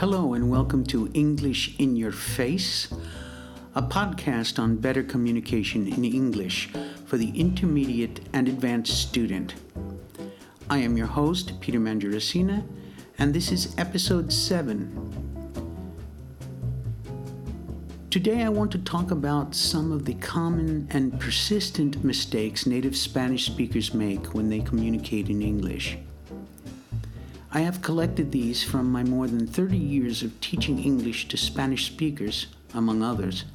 Hello, and welcome to English in Your Face, a podcast on better communication in English for the intermediate and advanced student. I am your host, Peter Mangiaracina, and this is episode 7 Today, I want to talk about some of the common and persistent mistakes native Spanish speakers make when they communicate in English. I have collected these from my more than 30 years of teaching English to Spanish speakers, among others.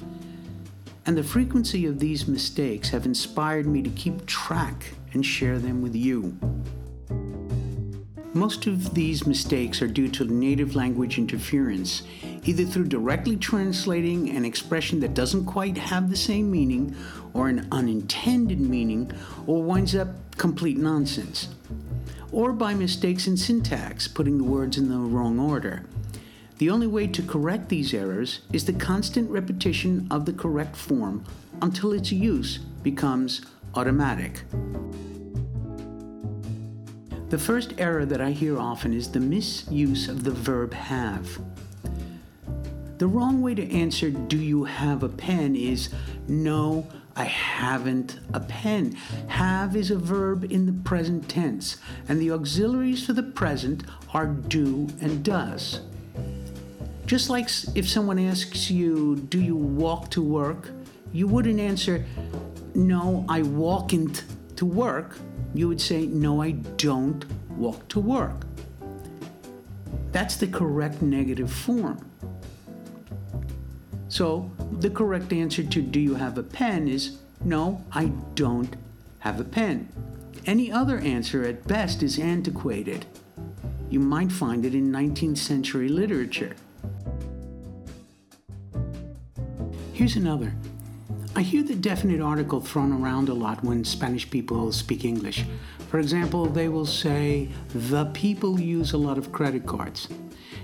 And the frequency of these mistakes have inspired me to keep track and share them with you. Most of these mistakes are due to native language interference, either through directly translating an expression that doesn't quite have the same meaning, or an unintended meaning, or winds up complete nonsense, or by mistakes in syntax, putting the words in the wrong order. The only way to correct these errors is the constant repetition of the correct form until its use becomes automatic. The first error that I hear often is the misuse of the verb have. The wrong way to answer, Do you have a pen? is No, I haven't a pen. Have is a verb in the present tense, and the auxiliaries for the present are do and does. Just like if someone asks you, Do you walk to work? you wouldn't answer, No, I walkn't to work you would say, No, I don't walk to work. That's the correct negative form. So the correct answer to do you have a pen is no, I don't have a pen. Any other answer at best is antiquated. You might find it in 19th century literature. Here's another. I hear the definite article thrown around a lot when Spanish people speak English. For example, they will say, the people use a lot of credit cards.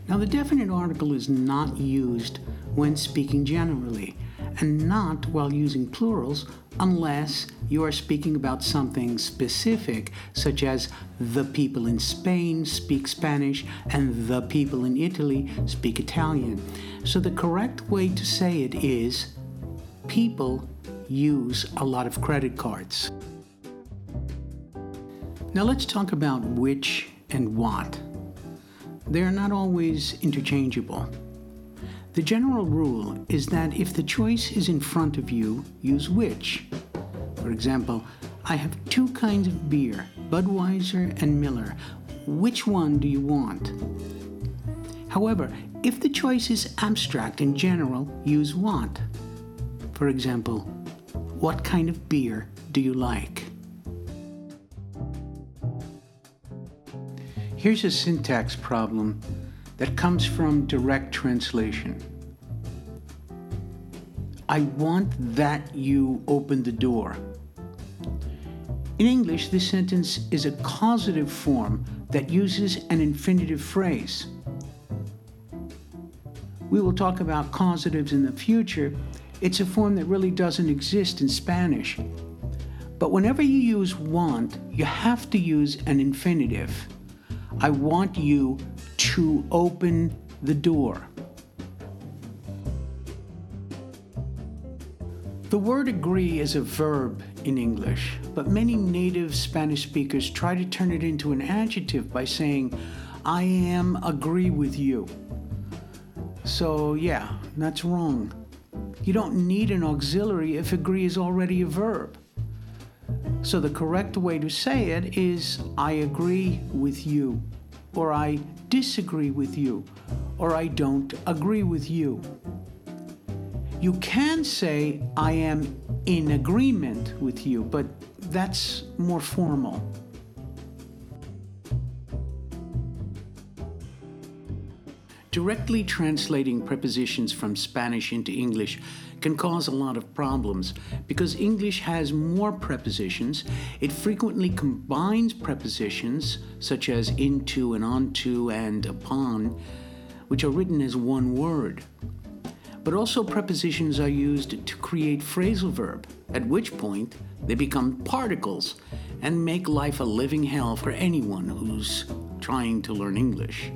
Now, the definite article is not used when speaking generally, and not while using plurals unless you are speaking about something specific, such as the people in Spain speak Spanish and the people in Italy speak Italian. So the correct way to say it is people use a lot of credit cards. Now let's talk about which and what. They are not always interchangeable. The general rule is that if the choice is in front of you, use which. For example, I have two kinds of beer, Budweiser and Miller. Which one do you want? However, if the choice is abstract and general, use what. For example, what kind of beer do you like? Here's a syntax problem that comes from direct translation. I want that you open the door. In English, this sentence is a causative form that uses an infinitive phrase. We will talk about causatives in the future, it's a form that really doesn't exist in Spanish. But whenever you use want, you have to use an infinitive. I want you to open the door. The word agree is a verb in English, but many native Spanish speakers try to turn it into an adjective by saying, I am agree with you. So, yeah, that's wrong. You don't need an auxiliary if agree is already a verb. So the correct way to say it is I agree with you, or I disagree with you, or I don't agree with you. You can say I am in agreement with you, but that's more formal. Directly translating prepositions from Spanish into English can cause a lot of problems because English has more prepositions. It frequently combines prepositions such as into and onto and upon, which are written as one word. But also, prepositions are used to create phrasal verb, at which point they become particles and make life a living hell for anyone who's trying to learn English.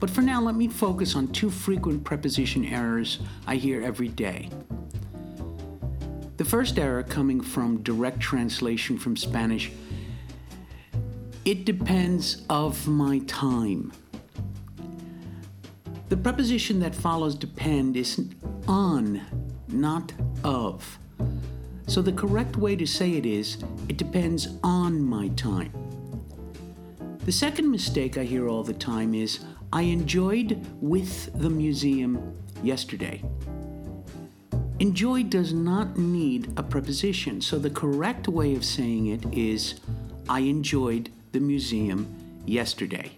But for now, let me focus on two frequent preposition errors I hear every day. The first error coming from direct translation from Spanish it depends of my time. The preposition that follows depend is on, not of. So the correct way to say it is, it depends on my time. The second mistake I hear all the time is, I enjoyed with the museum yesterday. Enjoy does not need a preposition, so the correct way of saying it is, I enjoyed the museum yesterday.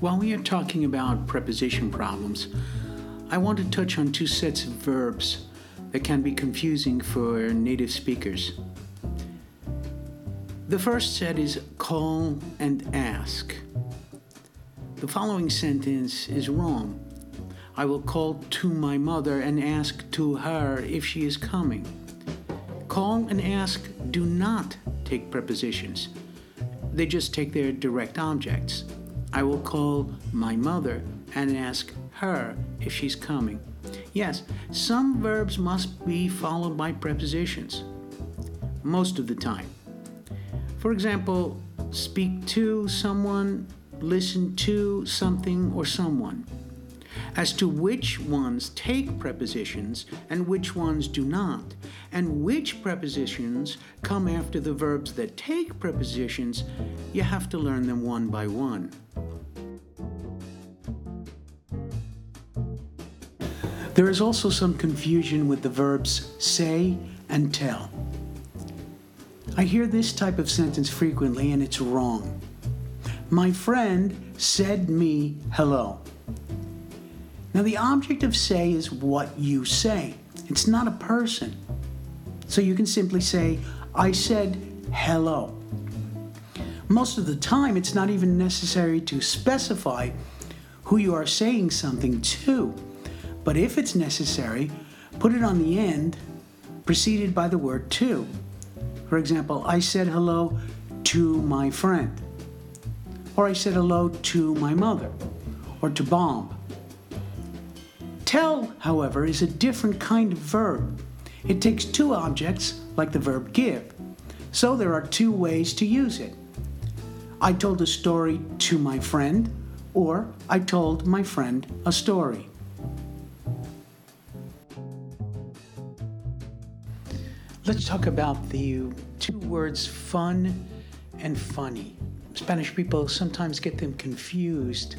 While we are talking about preposition problems, I want to touch on two sets of verbs that can be confusing for native speakers. The first set is call and ask. The following sentence is wrong. I will call to my mother and ask to her if she is coming. Call and ask do not take prepositions, they just take their direct objects. I will call my mother and ask her if she's coming. Yes, some verbs must be followed by prepositions, most of the time. For example, speak to someone, listen to something or someone. As to which ones take prepositions and which ones do not, and which prepositions come after the verbs that take prepositions, you have to learn them one by one. There is also some confusion with the verbs say and tell. I hear this type of sentence frequently and it's wrong. My friend said me hello. Now, the object of say is what you say, it's not a person. So you can simply say, I said hello. Most of the time, it's not even necessary to specify who you are saying something to. But if it's necessary, put it on the end, preceded by the word to. For example, I said hello to my friend, or I said hello to my mother, or to Bob. Tell, however, is a different kind of verb. It takes two objects, like the verb give. So there are two ways to use it. I told a story to my friend, or I told my friend a story. Let's talk about the two words fun and funny. Spanish people sometimes get them confused.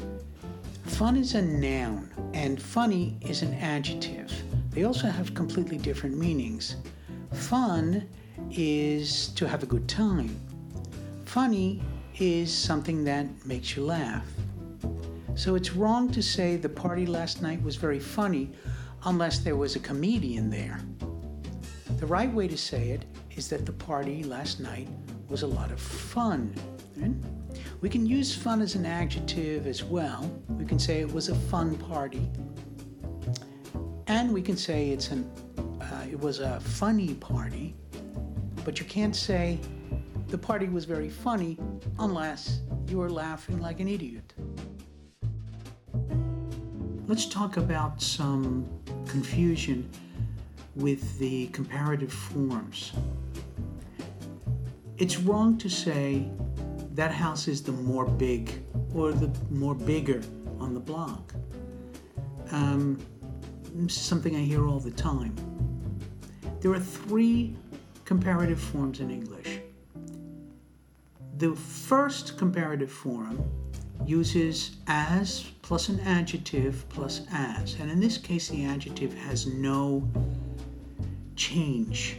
Fun is a noun, and funny is an adjective. They also have completely different meanings. Fun is to have a good time, funny is something that makes you laugh. So it's wrong to say the party last night was very funny unless there was a comedian there. The right way to say it is that the party last night was a lot of fun. We can use fun as an adjective as well. We can say it was a fun party. And we can say it's an uh, it was a funny party. But you can't say the party was very funny unless you were laughing like an idiot. Let's talk about some confusion with the comparative forms. It's wrong to say that house is the more big or the more bigger on the block. Um, something I hear all the time. There are three comparative forms in English. The first comparative form uses as plus an adjective plus as, and in this case, the adjective has no change.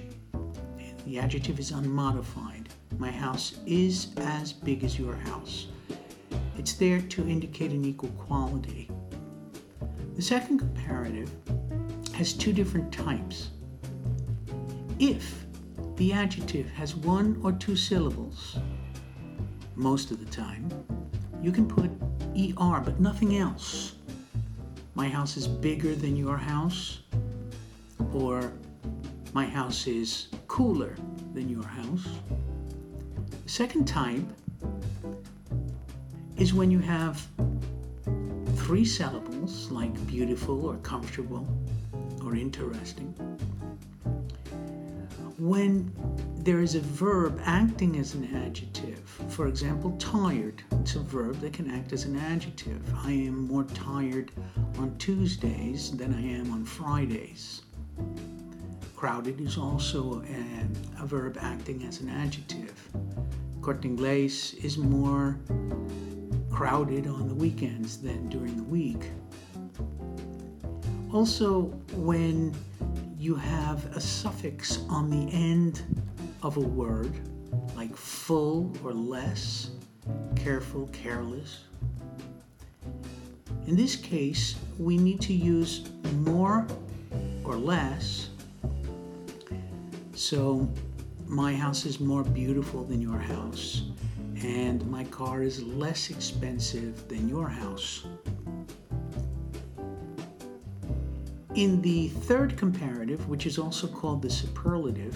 The adjective is unmodified. My house is as big as your house. It's there to indicate an equal quality. The second comparative has two different types. If the adjective has one or two syllables, most of the time, you can put ER but nothing else. My house is bigger than your house, or my house is cooler than your house. The second type is when you have three syllables like beautiful or comfortable or interesting. When there is a verb acting as an adjective, for example, tired, it's a verb that can act as an adjective. I am more tired on Tuesdays than I am on Fridays. Crowded is also a, a verb acting as an adjective. Corte Inglés is more crowded on the weekends than during the week. Also, when you have a suffix on the end of a word, like full or less, careful, careless. In this case, we need to use more or less. So, my house is more beautiful than your house and my car is less expensive than your house. In the third comparative, which is also called the superlative,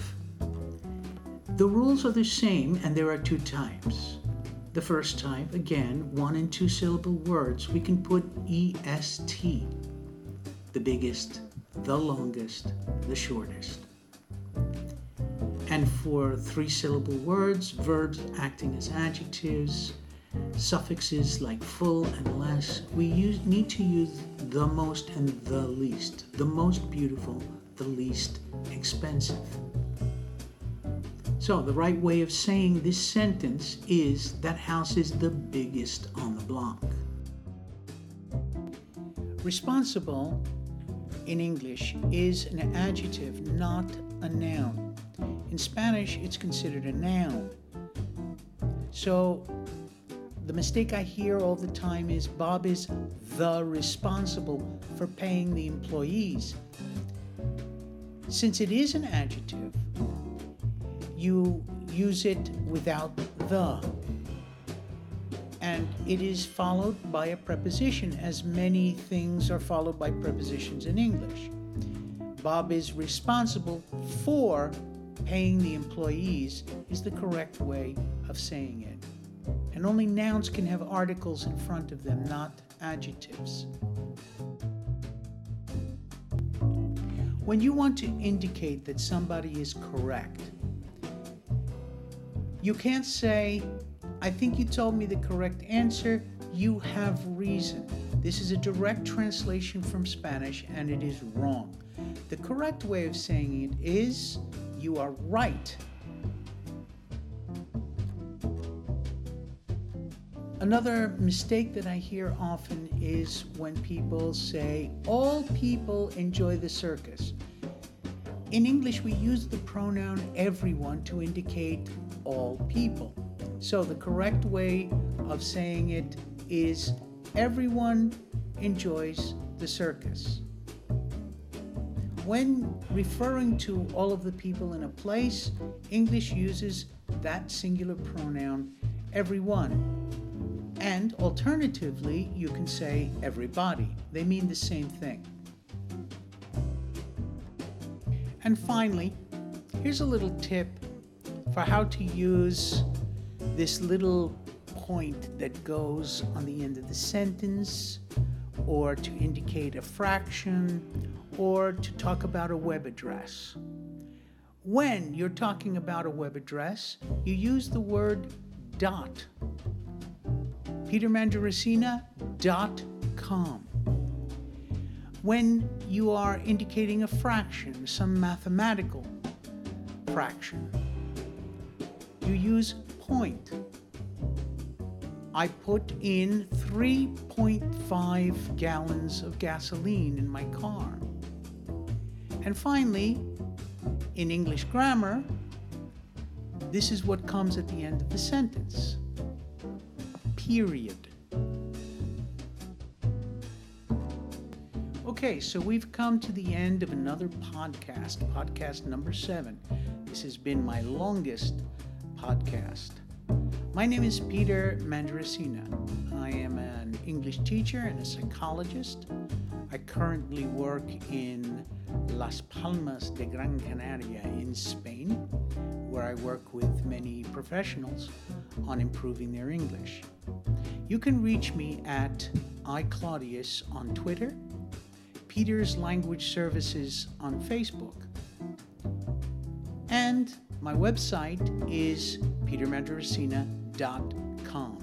the rules are the same and there are two types. The first type, again, one and two syllable words, we can put EST, the biggest, the longest, the shortest. And for three syllable words, verbs acting as adjectives, suffixes like full and less, we use, need to use the most and the least. The most beautiful, the least expensive. So, the right way of saying this sentence is that house is the biggest on the block. Responsible in English is an adjective, not a noun. In Spanish, it's considered a noun. So the mistake I hear all the time is Bob is the responsible for paying the employees. Since it is an adjective, you use it without the. And it is followed by a preposition, as many things are followed by prepositions in English. Bob is responsible for paying the employees is the correct way of saying it. And only nouns can have articles in front of them, not adjectives. When you want to indicate that somebody is correct, you can't say, I think you told me the correct answer, you have reason. This is a direct translation from Spanish and it is wrong. The correct way of saying it is, you are right. Another mistake that I hear often is when people say, All people enjoy the circus. In English, we use the pronoun everyone to indicate all people. So the correct way of saying it is everyone enjoys the circus. When referring to all of the people in a place, English uses that singular pronoun everyone. And alternatively, you can say everybody. They mean the same thing. And finally, here's a little tip for how to use this little point that goes on the end of the sentence or to indicate a fraction or to talk about a web address. When you're talking about a web address, you use the word dot. petermangiaracina.com. When you are indicating a fraction, some mathematical fraction, you use point. I put in 3.5 gallons of gasoline in my car. And finally, in English grammar, this is what comes at the end of the sentence period. Okay, so we've come to the end of another podcast, podcast number seven. This has been my longest podcast. My name is Peter Mangiaracina. I am an English teacher and a psychologist. I currently work in Las Palmas de Gran Canaria in Spain, where I work with many professionals on improving their English. You can reach me at iClaudius on Twitter, Peter's Language Services on Facebook, and my website is petermangiaracina.com.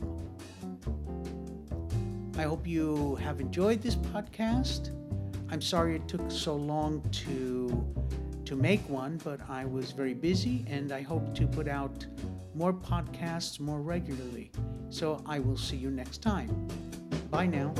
I hope you have enjoyed this podcast. I'm sorry it took so long to to make one, but I was very busy and I hope to put out more podcasts more regularly. So I will see you next time. Bye now.